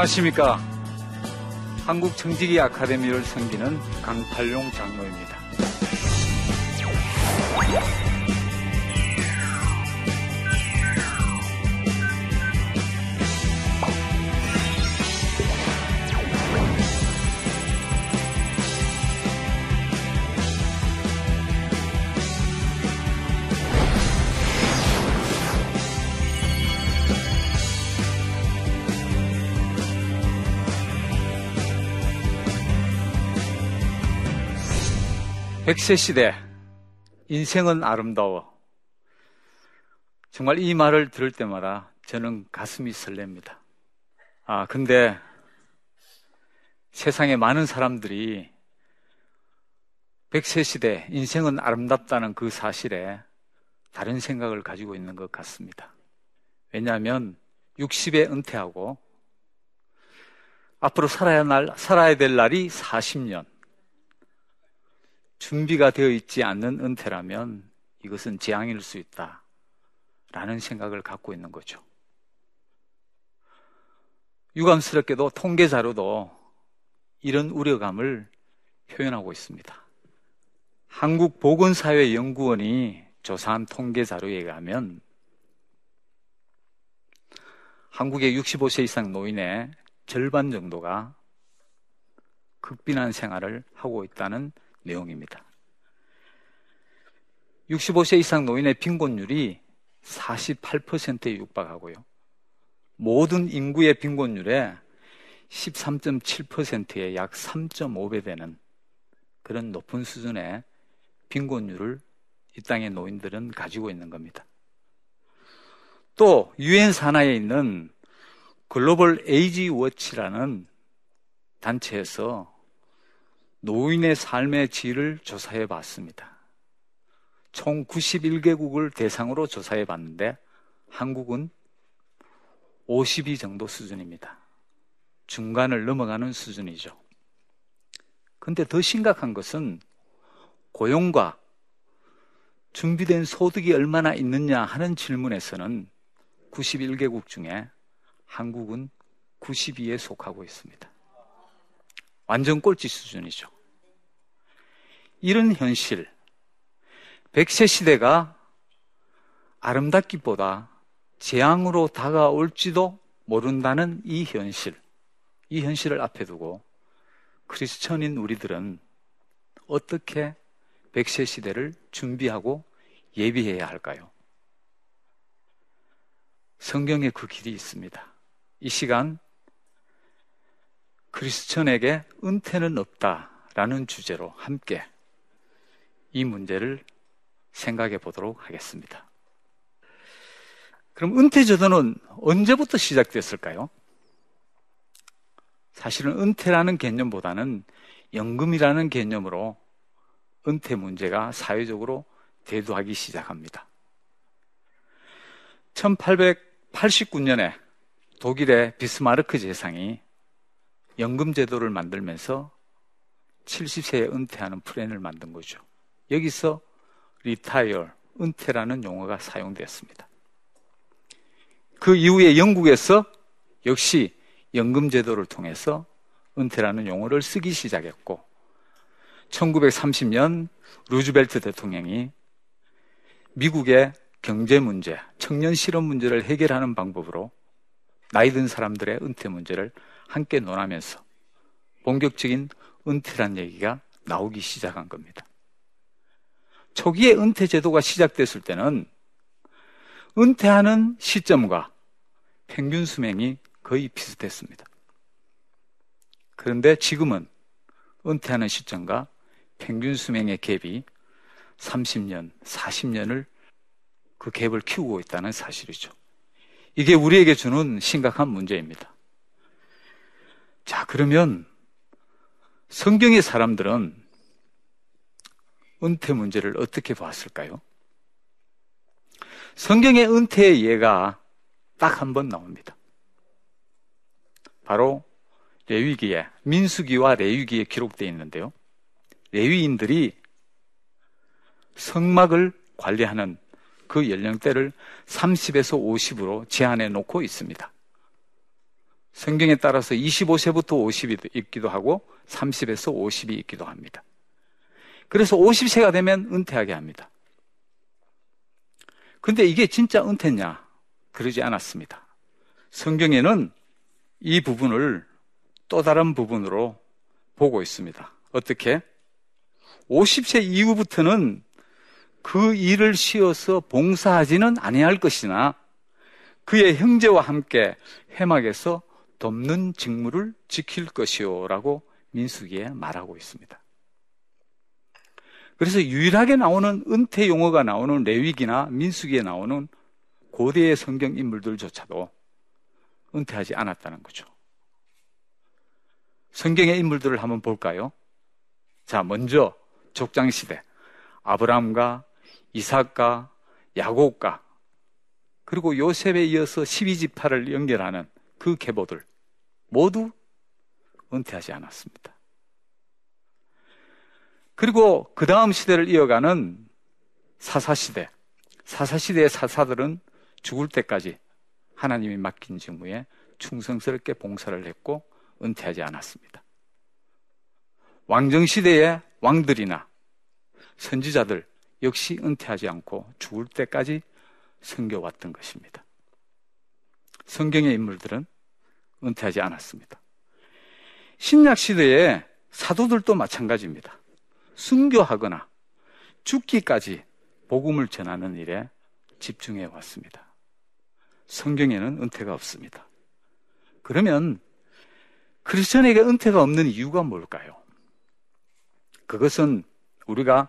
안녕하십니까. 한국 청지기 아카데미를 섬기는 강팔용 장로입니다. 백세 시대, 인생은 아름다워. 정말 이 말을 들을 때마다 저는 가슴이 설렙니다. 아, 근데 세상에 많은 사람들이 백세 시대, 인생은 아름답다는 그 사실에 다른 생각을 가지고 있는 것 같습니다. 왜냐하면 60에 은퇴하고 앞으로 살아야, 날, 살아야 될 날이 40년. 준비가 되어 있지 않는 은퇴라면 이것은 재앙일 수 있다. 라는 생각을 갖고 있는 거죠. 유감스럽게도 통계 자료도 이런 우려감을 표현하고 있습니다. 한국보건사회연구원이 조사한 통계 자료에 의하면 한국의 65세 이상 노인의 절반 정도가 극빈한 생활을 하고 있다는 내용입니다. 65세 이상 노인의 빈곤율이 48%에 육박하고요. 모든 인구의 빈곤율의 13.7%의 약 3.5배 되는 그런 높은 수준의 빈곤율을 이 땅의 노인들은 가지고 있는 겁니다. 또 유엔 산하에 있는 글로벌 에이지 워치라는 단체에서 노인의 삶의 질을 조사해 봤습니다. 총 91개국을 대상으로 조사해 봤는데 한국은 52 정도 수준입니다. 중간을 넘어가는 수준이죠. 근데 더 심각한 것은 고용과 준비된 소득이 얼마나 있느냐 하는 질문에서는 91개국 중에 한국은 92에 속하고 있습니다. 완전 꼴찌 수준이죠. 이런 현실, 백세 시대가 아름답기보다 재앙으로 다가올지도 모른다는 이 현실, 이 현실을 앞에 두고 크리스천인 우리들은 어떻게 백세 시대를 준비하고 예비해야 할까요? 성경에 그 길이 있습니다. 이 시간 크리스천에게 은퇴는 없다라는 주제로 함께 이 문제를 생각해 보도록 하겠습니다. 그럼 은퇴제도는 언제부터 시작됐을까요? 사실은 은퇴라는 개념보다는 연금이라는 개념으로 은퇴 문제가 사회적으로 대두하기 시작합니다. 1889년에 독일의 비스마르크 재상이 연금 제도를 만들면서 70세에 은퇴하는 플랜을 만든 거죠. 여기서 retire, 은퇴라는 용어가 사용되었습니다. 그 이후에 영국에서 역시 연금 제도를 통해서 은퇴라는 용어를 쓰기 시작했고 1930년 루즈벨트 대통령이 미국의 경제 문제, 청년 실업 문제를 해결하는 방법으로 나이 든 사람들의 은퇴 문제를 함께 논하면서 본격적인 은퇴란 얘기가 나오기 시작한 겁니다. 초기에 은퇴 제도가 시작됐을 때는 은퇴하는 시점과 평균 수명이 거의 비슷했습니다. 그런데 지금은 은퇴하는 시점과 평균 수명의 갭이 30년, 40년을 그 갭을 키우고 있다는 사실이죠. 이게 우리에게 주는 심각한 문제입니다. 자, 그러면 성경의 사람들은 은퇴 문제를 어떻게 봤을까요? 성경의 은퇴의 예가 딱 한 번 나옵니다. 바로 레위기에 민수기와 레위기에 기록되어 있는데요. 레위인들이 성막을 관리하는 그 연령대를 30에서 50으로 제한해 놓고 있습니다. 성경에 따라서 25세부터 50이 있기도 하고 30에서 50이 있기도 합니다. 그래서 50세가 되면 은퇴하게 합니다. 근데 이게 진짜 은퇴냐? 그러지 않았습니다. 성경에는 이 부분을 또 다른 부분으로 보고 있습니다. 어떻게? 50세 이후부터는 그 일을 쉬어서 봉사하지는 아니할 것이나 그의 형제와 함께 회막에서 돕는 직무를 지킬 것이요라고 민수기에 말하고 있습니다. 그래서 유일하게 나오는 은퇴 용어가 나오는 레위기나 민수기에 나오는 고대의 성경 인물들조차도 은퇴하지 않았다는 거죠. 성경의 인물들을 한번 볼까요? 자, 먼저 족장 시대 아브라함과 이삭과 야곱과 그리고 요셉에 이어서 12지파를 연결하는 그 계보들 모두 은퇴하지 않았습니다. 그리고 그 다음 시대를 이어가는 사사시대. 사사시대의 사사들은 죽을 때까지 하나님이 맡긴 직무에 충성스럽게 봉사를 했고 은퇴하지 않았습니다. 왕정시대의 왕들이나 선지자들 역시 은퇴하지 않고 죽을 때까지 섬겨왔던 것입니다. 성경의 인물들은 은퇴하지 않았습니다. 신약 시대의 사도들도 마찬가지입니다. 순교하거나 죽기까지 복음을 전하는 일에 집중해 왔습니다. 성경에는 은퇴가 없습니다. 그러면 크리스천에게 은퇴가 없는 이유가 뭘까요? 그것은 우리가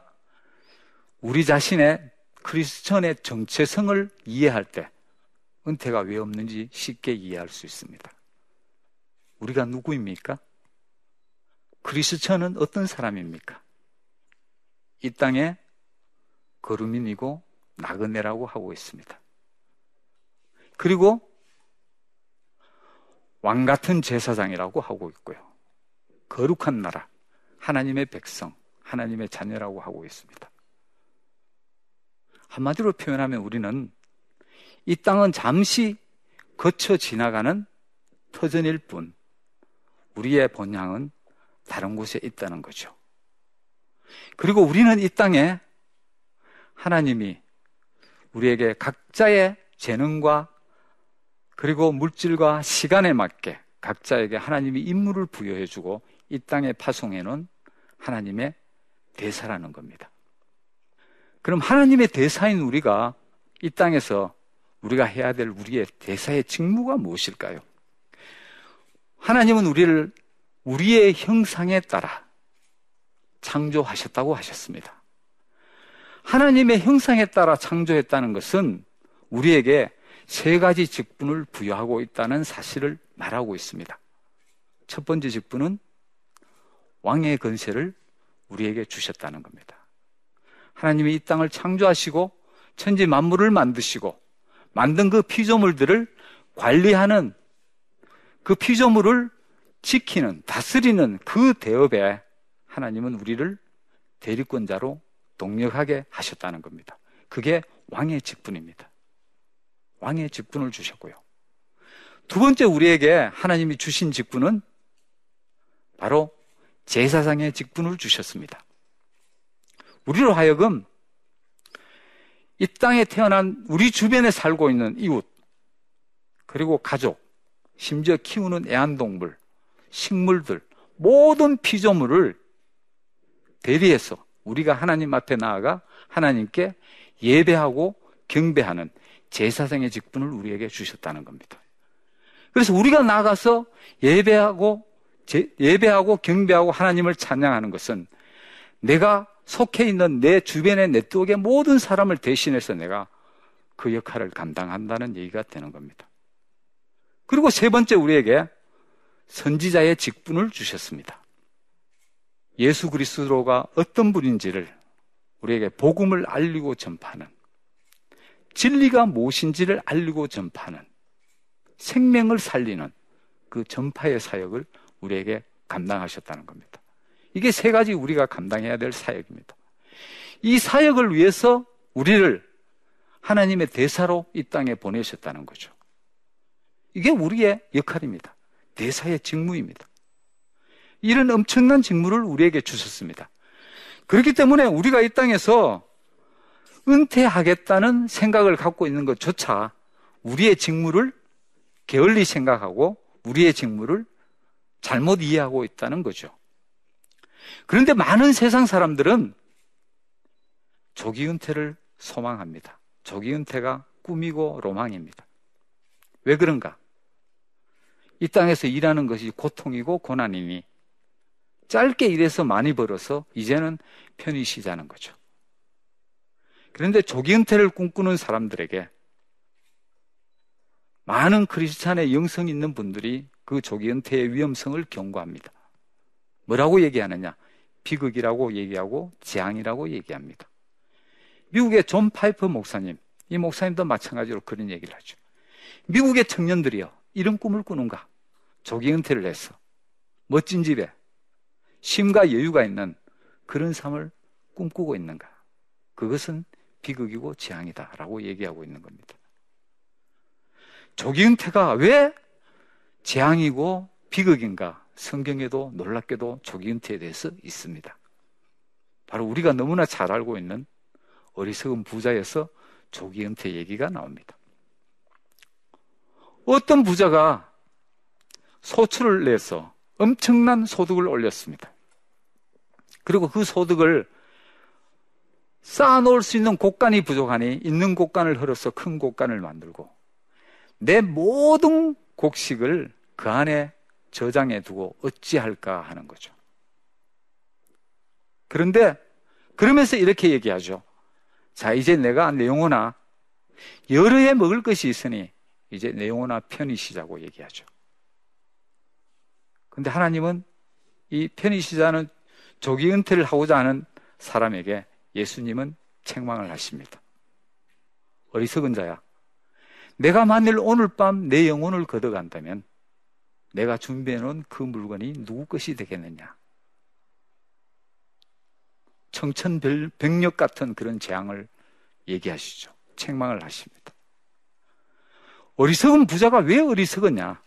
우리 자신의 크리스천의 정체성을 이해할 때 은퇴가 왜 없는지 쉽게 이해할 수 있습니다. 우리가 누구입니까? 그리스천은 어떤 사람입니까? 이 땅에 거루민이고 나그네라고 하고 있습니다. 그리고 왕 같은 제사장이라고 하고 있고요. 거룩한 나라, 하나님의 백성, 하나님의 자녀라고 하고 있습니다. 한마디로 표현하면 우리는 이 땅은 잠시 거쳐 지나가는 터전일 뿐, 우리의 본향은 다른 곳에 있다는 거죠. 그리고 우리는 이 땅에 하나님이 우리에게 각자의 재능과 그리고 물질과 시간에 맞게 각자에게 하나님이 임무를 부여해주고 이 땅에 파송해 놓은 하나님의 대사라는 겁니다. 그럼 하나님의 대사인 우리가 이 땅에서 우리가 해야 될 우리의 대사의 직무가 무엇일까요? 하나님은 우리를 우리의 형상에 따라 창조하셨다고 하셨습니다. 하나님의 형상에 따라 창조했다는 것은 우리에게 세 가지 직분을 부여하고 있다는 사실을 말하고 있습니다. 첫 번째 직분은 왕의 건세를 우리에게 주셨다는 겁니다. 하나님이 이 땅을 창조하시고 천지 만물을 만드시고 만든 그 피조물들을 관리하는 그 피조물을 지키는, 다스리는 그 대업에 하나님은 우리를 대리권자로 동력하게 하셨다는 겁니다. 그게 왕의 직분입니다. 왕의 직분을 주셨고요. 두 번째 우리에게 하나님이 주신 직분은 바로 제사장의 직분을 주셨습니다. 우리로 하여금 이 땅에 태어난 우리 주변에 살고 있는 이웃, 그리고 가족, 심지어 키우는 애완동물, 식물들, 모든 피조물을 대리해서 우리가 하나님 앞에 나아가 하나님께 예배하고 경배하는 제사장의 직분을 우리에게 주셨다는 겁니다. 그래서 우리가 나가서 예배하고 예배하고 경배하고 하나님을 찬양하는 것은 내가 속해 있는 내 주변의 네트워크의 모든 사람을 대신해서 내가 그 역할을 감당한다는 얘기가 되는 겁니다. 그리고 세 번째 우리에게 선지자의 직분을 주셨습니다. 예수 그리스도가 어떤 분인지를 우리에게 복음을 알리고 전파하는 진리가 무엇인지를 알리고 전파하는 생명을 살리는 그 전파의 사역을 우리에게 감당하셨다는 겁니다. 이게 세 가지 우리가 감당해야 될 사역입니다. 이 사역을 위해서 우리를 하나님의 대사로 이 땅에 보내셨다는 거죠. 이게 우리의 역할입니다. 대사의 직무입니다. 이런 엄청난 직무를 우리에게 주셨습니다. 그렇기 때문에 우리가 이 땅에서 은퇴하겠다는 생각을 갖고 있는 것조차 우리의 직무를 게을리 생각하고 우리의 직무를 잘못 이해하고 있다는 거죠. 그런데 많은 세상 사람들은 조기 은퇴를 소망합니다. 조기 은퇴가 꿈이고 로망입니다. 왜 그런가? 이 땅에서 일하는 것이 고통이고 고난이니 짧게 일해서 많이 벌어서 이제는 편히 쉬자는 거죠. 그런데 조기 은퇴를 꿈꾸는 사람들에게 많은 크리스찬의 영성 있는 분들이 그 조기 은퇴의 위험성을 경고합니다. 뭐라고 얘기하느냐? 비극이라고 얘기하고 재앙이라고 얘기합니다. 미국의 존 파이퍼 목사님, 이 목사님도 마찬가지로 그런 얘기를 하죠. 미국의 청년들이요, 이런 꿈을 꾸는가? 조기 은퇴를 해서 멋진 집에 쉼과 여유가 있는 그런 삶을 꿈꾸고 있는가? 그것은 비극이고 재앙이다라고 얘기하고 있는 겁니다. 조기 은퇴가 왜 재앙이고 비극인가? 성경에도 놀랍게도 조기 은퇴에 대해서 있습니다. 바로 우리가 너무나 잘 알고 있는 어리석은 부자에서 조기 은퇴 얘기가 나옵니다. 어떤 부자가 소출을 내서 엄청난 소득을 올렸습니다. 그리고 그 소득을 쌓아놓을 수 있는 곡간이 부족하니 있는 곡간을 흘어서 큰 곡간을 만들고 내 모든 곡식을 그 안에 저장해 두고 어찌할까 하는 거죠. 그런데 그러면서 이렇게 얘기하죠. 자, 이제 내가 내 영혼아 여러 해 먹을 것이 있으니 이제 내 영혼아 편히 쉬자고 얘기하죠. 근데 하나님은 이 편히 쉬자는 조기 은퇴를 하고자 하는 사람에게 예수님은 책망을 하십니다. 어리석은 자야. 내가 만일 오늘 밤 내 영혼을 걷어간다면 내가 준비해 놓은 그 물건이 누구 것이 되겠느냐? 청천벽력 같은 그런 재앙을 얘기하시죠. 책망을 하십니다. 어리석은 부자가 왜 어리석었냐?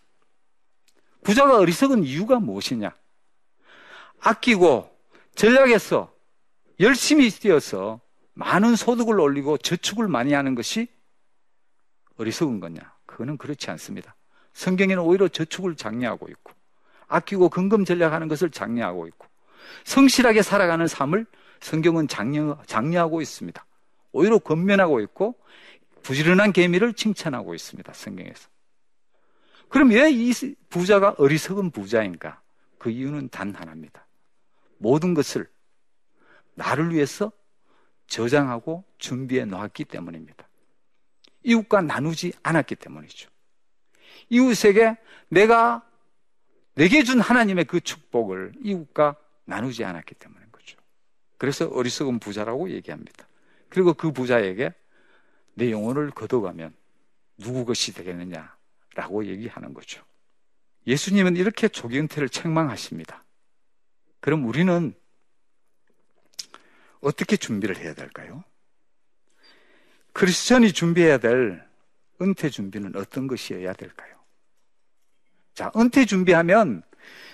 부자가 어리석은 이유가 무엇이냐? 아끼고 전략에서 열심히 뛰어서 많은 소득을 올리고 저축을 많이 하는 것이 어리석은 거냐? 그거는 그렇지 않습니다. 성경에는 오히려 저축을 장려하고 있고, 아끼고 근금 전략하는 것을 장려하고 있고, 성실하게 살아가는 삶을 성경은 장려, 장려하고 있습니다. 오히려 권면하고 있고, 부지런한 개미를 칭찬하고 있습니다. 성경에서. 그럼 왜 이 부자가 어리석은 부자인가? 그 이유는 단 하나입니다. 모든 것을 나를 위해서 저장하고 준비해 놓았기 때문입니다. 이웃과 나누지 않았기 때문이죠. 이웃에게 내가 내게 준 하나님의 그 축복을 이웃과 나누지 않았기 때문인 거죠. 그래서 어리석은 부자라고 얘기합니다. 그리고 그 부자에게 내 영혼을 걷어가면 누구 것이 되겠느냐 라고 얘기하는 거죠. 예수님은 이렇게 은퇴를 책망하십니다. 그럼 우리는 어떻게 준비를 해야 될까요? 크리스천이 준비해야 될 은퇴 준비는 어떤 것이어야 될까요? 자, 은퇴 준비하면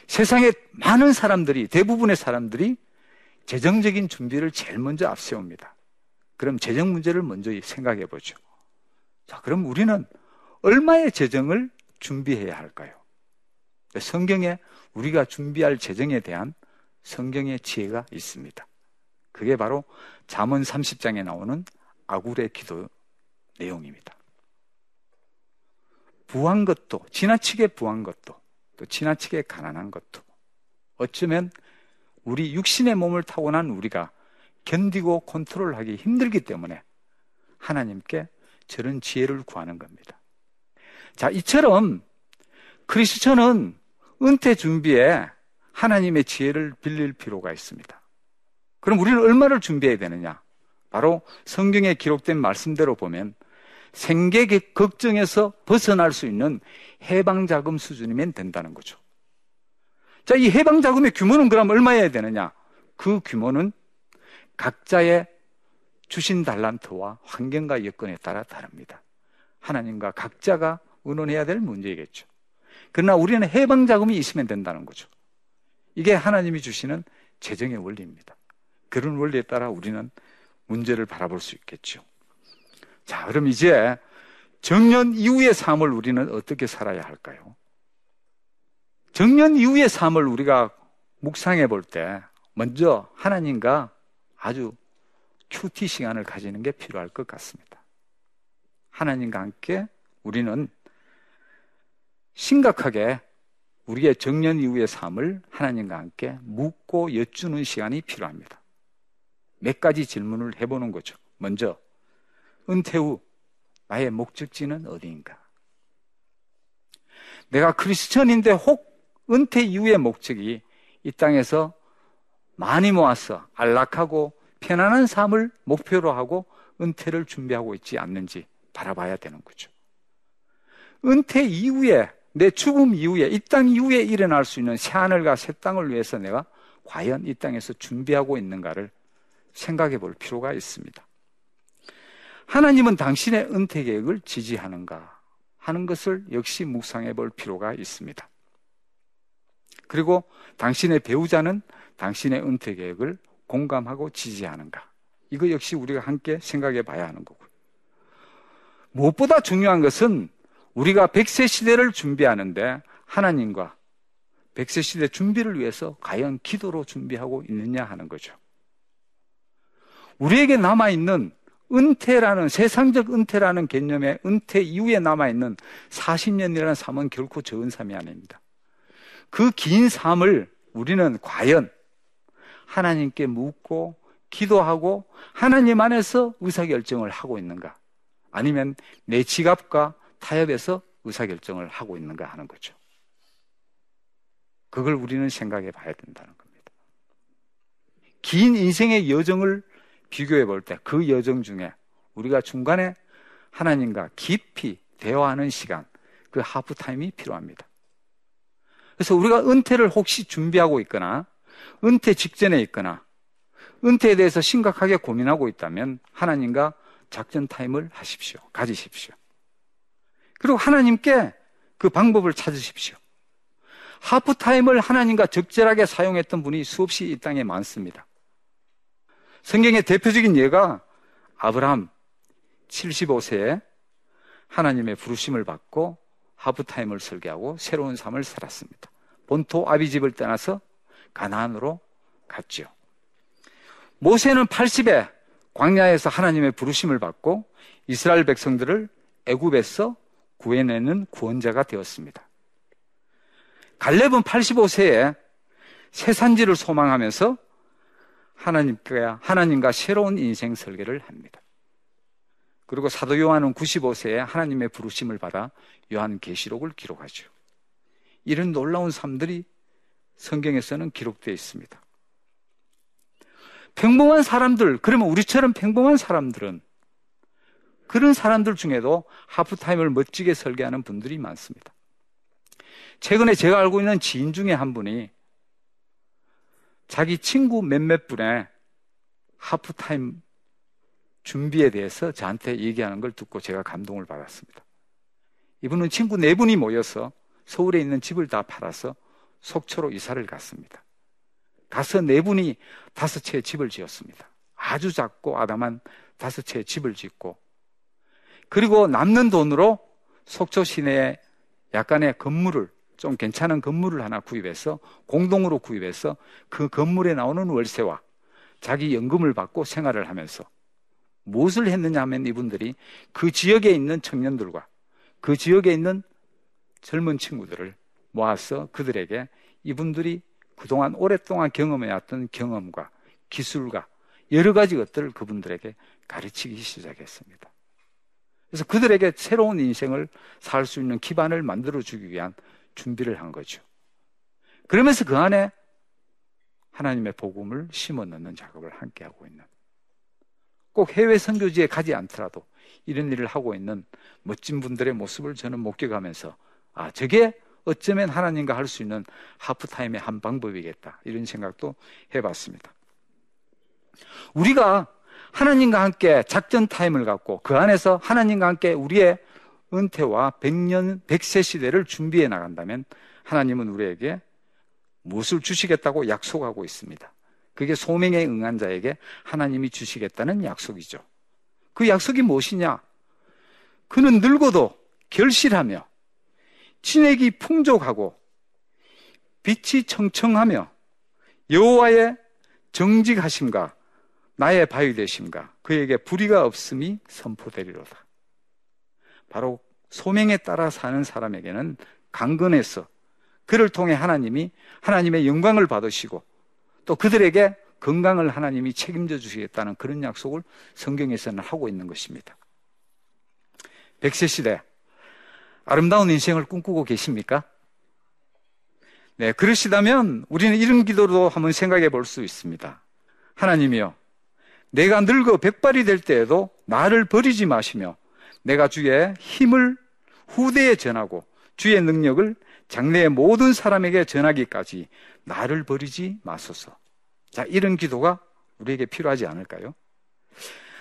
세상에 많은 사람들이, 대부분의 사람들이 재정적인 준비를 제일 먼저 앞세웁니다. 그럼 재정 문제를 먼저 생각해 보죠. 자, 그럼 우리는 얼마의 재정을 준비해야 할까요? 성경에 우리가 준비할 재정에 대한 성경의 지혜가 있습니다. 그게 바로 잠언 30장에 나오는 아굴의 기도 내용입니다. 부한 것도 지나치게 부한 것도 또 지나치게 가난한 것도 어쩌면 우리 육신의 몸을 타고난 우리가 견디고 컨트롤하기 힘들기 때문에 하나님께 저런 지혜를 구하는 겁니다. 자, 이처럼 크리스천은 은퇴 준비에 하나님의 지혜를 빌릴 필요가 있습니다. 그럼 우리는 얼마를 준비해야 되느냐? 바로 성경에 기록된 말씀대로 보면 생계 걱정에서 벗어날 수 있는 해방자금 수준이면 된다는 거죠. 자, 이 해방자금의 규모는 그럼 얼마여야 되느냐? 그 규모는 각자의 주신 달란트와 환경과 여건에 따라 다릅니다. 하나님과 각자가 의논해야 될 문제겠죠. 그러나 우리는 해방 자금이 있으면 된다는 거죠. 이게 하나님이 주시는 재정의 원리입니다. 그런 원리에 따라 우리는 문제를 바라볼 수 있겠죠. 자, 그럼 이제 정년 이후의 삶을 우리는 어떻게 살아야 할까요? 정년 이후의 삶을 우리가 묵상해 볼 때 먼저 하나님과 아주 큐티 시간을 가지는 게 필요할 것 같습니다. 하나님과 함께 우리는 심각하게 우리의 정년 이후의 삶을 하나님과 함께 묻고 여쭈는 시간이 필요합니다. 몇 가지 질문을 해보는 거죠. 먼저, 은퇴 후 나의 목적지는 어디인가? 내가 크리스천인데 혹 은퇴 이후의 목적이 이 땅에서 많이 모아서 안락하고 편안한 삶을 목표로 하고 은퇴를 준비하고 있지 않는지 바라봐야 되는 거죠. 은퇴 이후에 내 죽음 이후에 이 땅 이후에 일어날 수 있는 새하늘과 새 땅을 위해서 내가 과연 이 땅에서 준비하고 있는가를 생각해 볼 필요가 있습니다. 하나님은 당신의 은퇴 계획을 지지하는가 하는 것을 역시 묵상해 볼 필요가 있습니다. 그리고 당신의 배우자는 당신의 은퇴 계획을 공감하고 지지하는가? 이거 역시 우리가 함께 생각해 봐야 하는 거고요. 무엇보다 중요한 것은 우리가 백세 시대를 준비하는데 하나님과 백세 시대 준비를 위해서 과연 기도로 준비하고 있느냐 하는 거죠. 우리에게 남아있는 은퇴라는 세상적 은퇴라는 개념의 은퇴 이후에 남아있는 40년이라는 삶은 결코 적은 삶이 아닙니다. 그 긴 삶을 우리는 과연 하나님께 묻고 기도하고 하나님 안에서 의사결정을 하고 있는가? 아니면 내 지갑과 타협해서 의사결정을 하고 있는가 하는 거죠. 그걸 우리는 생각해 봐야 된다는 겁니다. 긴 인생의 여정을 비교해 볼 때 그 여정 중에 우리가 중간에 하나님과 깊이 대화하는 시간, 그 하프타임이 필요합니다. 그래서 우리가 은퇴를 혹시 준비하고 있거나, 은퇴 직전에 있거나, 은퇴에 대해서 심각하게 고민하고 있다면 하나님과 작전 타임을 하십시오. 가지십시오. 그리고 하나님께 그 방법을 찾으십시오. 하프타임을 하나님과 적절하게 사용했던 분이 수없이 이 땅에 많습니다. 성경의 대표적인 예가 아브라함 75세에 하나님의 부르심을 받고 하프타임을 설계하고 새로운 삶을 살았습니다. 본토 아비집을 떠나서 가나안으로 갔죠. 모세는 80에 광야에서 하나님의 부르심을 받고 이스라엘 백성들을 애굽에서 구해내는 구원자가 되었습니다. 갈렙은 85세에 새 산지를 소망하면서 하나님과, 하나님과 새로운 인생 설계를 합니다. 그리고 사도 요한은 95세에 하나님의 부르심을 받아 요한 계시록을 기록하죠. 이런 놀라운 삶들이 성경에서는 기록되어 있습니다. 평범한 사람들, 그러면 우리처럼 평범한 사람들은 그런 사람들 중에도 하프타임을 멋지게 설계하는 분들이 많습니다. 최근에 제가 알고 있는 지인 중에 한 분이 자기 친구 몇몇 분의 하프타임 준비에 대해서 저한테 얘기하는 걸 듣고 제가 감동을 받았습니다. 이분은 친구 네 분이 모여서 서울에 있는 집을 다 팔아서 속초로 이사를 갔습니다. 가서 네 분이 다섯 채의 집을 지었습니다. 아주 작고 아담한 다섯 채의 집을 짓고 그리고 남는 돈으로 속초 시내에 약간의 건물을 좀 괜찮은 건물을 하나 구입해서 공동으로 구입해서 그 건물에 나오는 월세와 자기 연금을 받고 생활을 하면서 무엇을 했느냐 하면 이분들이 그 지역에 있는 청년들과 그 지역에 있는 젊은 친구들을 모아서 그들에게 이분들이 그동안 오랫동안 경험해왔던 경험과 기술과 여러 가지 것들을 그분들에게 가르치기 시작했습니다. 그래서 그들에게 새로운 인생을 살 수 있는 기반을 만들어 주기 위한 준비를 한 거죠. 그러면서 그 안에 하나님의 복음을 심어 넣는 작업을 함께 하고 있는 꼭 해외 선교지에 가지 않더라도 이런 일을 하고 있는 멋진 분들의 모습을 저는 목격하면서 아, 저게 어쩌면 하나님과 할 수 있는 하프타임의 한 방법이겠다. 이런 생각도 해봤습니다. 우리가 하나님과 함께 작전 타임을 갖고 그 안에서 하나님과 함께 우리의 은퇴와 100년, 100세 시대를 준비해 나간다면 하나님은 우리에게 무엇을 주시겠다고 약속하고 있습니다. 그게 소명에 응한 자에게 하나님이 주시겠다는 약속이죠. 그 약속이 무엇이냐? 그는 늙어도 결실하며 진액이 풍족하고 빛이 청청하며 여호와의 정직하심과 나의 바위 되심과 그에게 불의가 없음이 선포되리로다. 바로 소명에 따라 사는 사람에게는 강건해서 그를 통해 하나님이 하나님의 영광을 받으시고 또 그들에게 건강을 하나님이 책임져 주시겠다는 그런 약속을 성경에서는 하고 있는 것입니다. 백세 시대 아름다운 인생을 꿈꾸고 계십니까? 네, 그러시다면 우리는 이런 기도도 한번 생각해 볼 수 있습니다. 하나님이요. 내가 늙어 백발이 될 때에도 나를 버리지 마시며 내가 주의 힘을 후대에 전하고 주의 능력을 장래의 모든 사람에게 전하기까지 나를 버리지 마소서. 자, 이런 기도가 우리에게 필요하지 않을까요?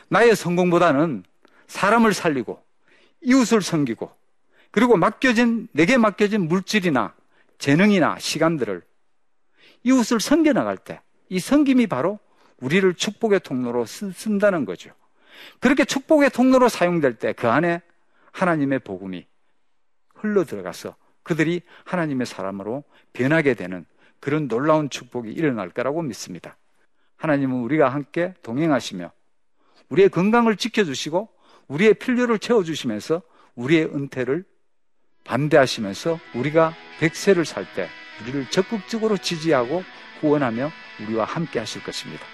나의 성공보다는 사람을 살리고 이웃을 섬기고 그리고 맡겨진 내게 맡겨진 물질이나 재능이나 시간들을 이웃을 섬겨 나갈 때 이 섬김이 바로 우리를 축복의 통로로 쓴 다는 거죠. 그렇게 축복의 통로로 사용될 때 그 안에 하나님의 복음이 흘러 들어가서 그들이 하나님의 사람으로 변하게 되는 그런 놀라운 축복이 일어날 거라고 믿습니다. 하나님은 우리가 함께 동행하시며 우리의 건강을 지켜주시고 우리의 필요를 채워주시면서 우리의 은퇴를 반대하시면서 우리가 백세를 살 때 우리를 적극적으로 지지하고 후원하며 우리와 함께 하실 것입니다.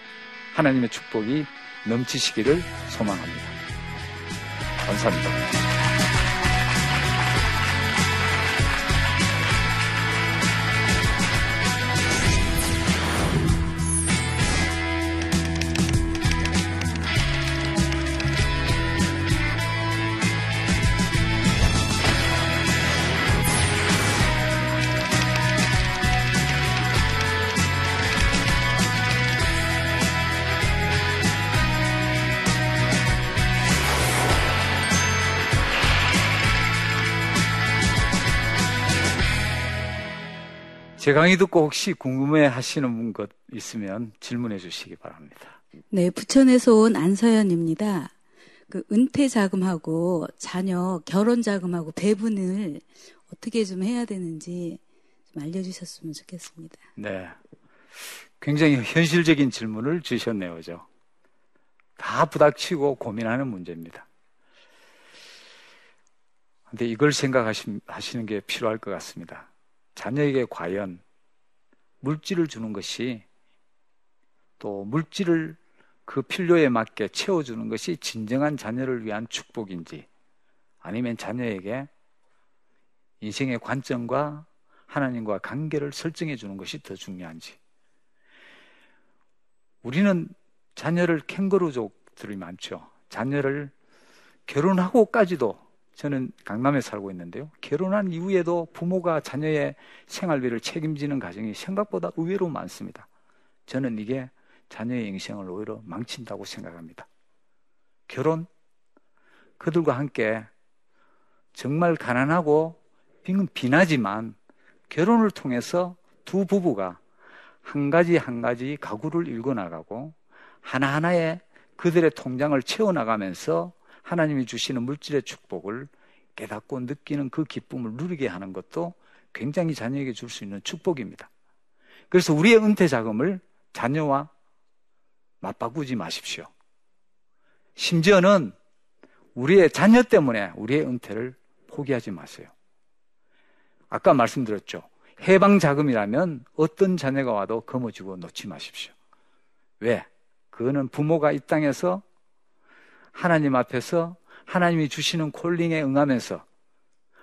하나님의 축복이 넘치시기를 소망합니다. 감사합니다. 제 강의 듣고 혹시 궁금해 하시는 것 있으면 질문해 주시기 바랍니다. 네, 부천에서 온 안서연입니다. 그 은퇴 자금하고 자녀 결혼 자금하고 배분을 어떻게 좀 해야 되는지 좀 알려주셨으면 좋겠습니다. 네. 굉장히 현실적인 질문을 주셨네요. 그죠? 다 부닥치고 고민하는 문제입니다. 근데 이걸 생각하시는 게 필요할 것 같습니다. 자녀에게 과연 물질을 주는 것이 또 물질을 그 필요에 맞게 채워주는 것이 진정한 자녀를 위한 축복인지 아니면 자녀에게 인생의 관점과 하나님과 관계를 설정해 주는 것이 더 중요한지 우리는 자녀를 캥거루족들이 많죠. 자녀를 결혼하고까지도 저는 강남에 살고 있는데요. 결혼한 이후에도 부모가 자녀의 생활비를 책임지는 가정이 생각보다 의외로 많습니다. 저는 이게 자녀의 인생을 오히려 망친다고 생각합니다. 결혼, 그들과 함께 정말 가난하고 빈하지만 결혼을 통해서 두 부부가 한 가지 한 가지 가구를 읽어 나가고 하나하나의 그들의 통장을 채워 나가면서 하나님이 주시는 물질의 축복을 깨닫고 느끼는 그 기쁨을 누리게 하는 것도 굉장히 자녀에게 줄 수 있는 축복입니다. 그래서 우리의 은퇴 자금을 자녀와 맞바꾸지 마십시오. 심지어는 우리의 자녀 때문에 우리의 은퇴를 포기하지 마세요. 아까 말씀드렸죠. 해방 자금이라면 어떤 자녀가 와도 거머쥐고 놓지 마십시오. 왜? 그거는 부모가 이 땅에서 하나님 앞에서 하나님이 주시는 콜링에 응하면서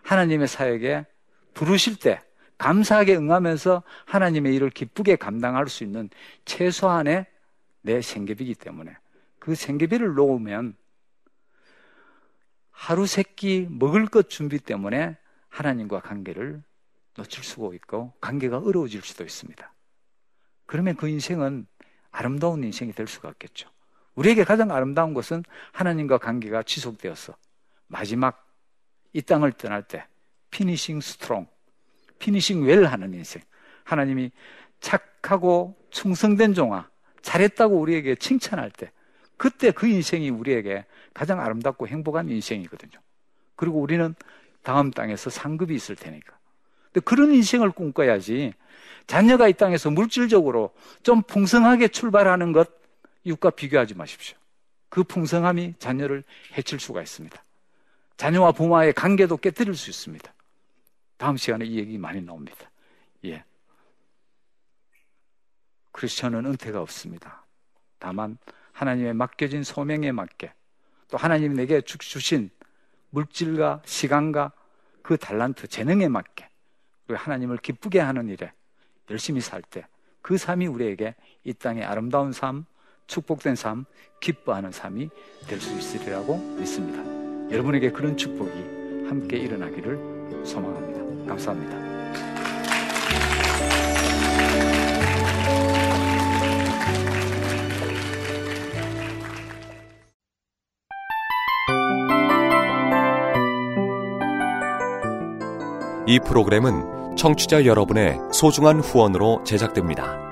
하나님의 사역에 부르실 때 감사하게 응하면서 하나님의 일을 기쁘게 감당할 수 있는 최소한의 내 생계비이기 때문에 그 생계비를 놓으면 하루 세끼 먹을 것 준비 때문에 하나님과 관계를 놓칠 수가 있고 관계가 어려워질 수도 있습니다. 그러면 그 인생은 아름다운 인생이 될 수가 없겠죠. 우리에게 가장 아름다운 것은 하나님과 관계가 지속되어서 마지막 이 땅을 떠날 때 finishing strong, finishing well 하는 인생. 하나님이 착하고 충성된 종아, 잘했다고 우리에게 칭찬할 때 그때 그 인생이 우리에게 가장 아름답고 행복한 인생이거든요. 그리고 우리는 다음 땅에서 상급이 있을 테니까. 근데 그런 인생을 꿈꿔야지 자녀가 이 땅에서 물질적으로 좀 풍성하게 출발하는 것 이웃과 비교하지 마십시오. 그 풍성함이 자녀를 해칠 수가 있습니다. 자녀와 부모와의 관계도 깨뜨릴 수 있습니다. 다음 시간에 이 얘기 많이 나옵니다. 예. 크리스천은 은퇴가 없습니다. 다만 하나님의 맡겨진 소명에 맞게 또 하나님이 내게 주신 물질과 시간과 그 달란트, 재능에 맞게 우리 하나님을 기쁘게 하는 일에 열심히 살 때 그 삶이 우리에게 이 땅의 아름다운 삶, 축복된 삶, 기뻐하는 삶이 될 수 있으리라고 믿습니다. 여러분에게 그런 축복이 함께 일어나기를 소망합니다. 감사합니다. 이 프로그램은 청취자 여러분의 소중한 후원으로 제작됩니다.